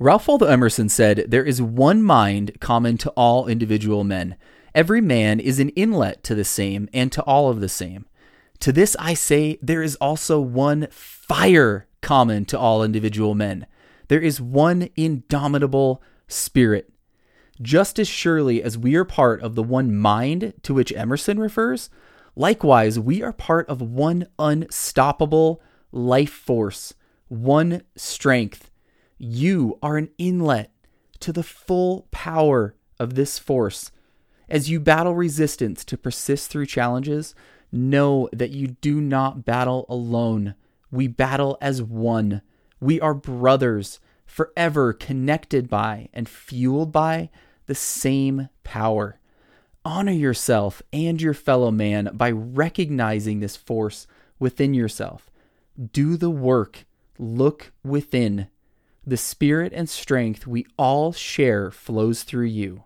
Ralph Waldo Emerson said, There is one mind common to all individual men. Every man is an inlet to the same and to all of the same. To this I say, there is also one fire common to all individual men. There is one indomitable spirit. Just as surely as we are part of the one mind to which Emerson refers, likewise we are part of one unstoppable life force, one strength. You are an inlet to the full power of this force. As you battle resistance to persist through challenges, know that you do not battle alone. We battle as one. We are brothers, forever connected by and fueled by the same power. Honor yourself and your fellow man by recognizing this force within yourself. Do the work. Look within. The spirit and strength we all share flows through you.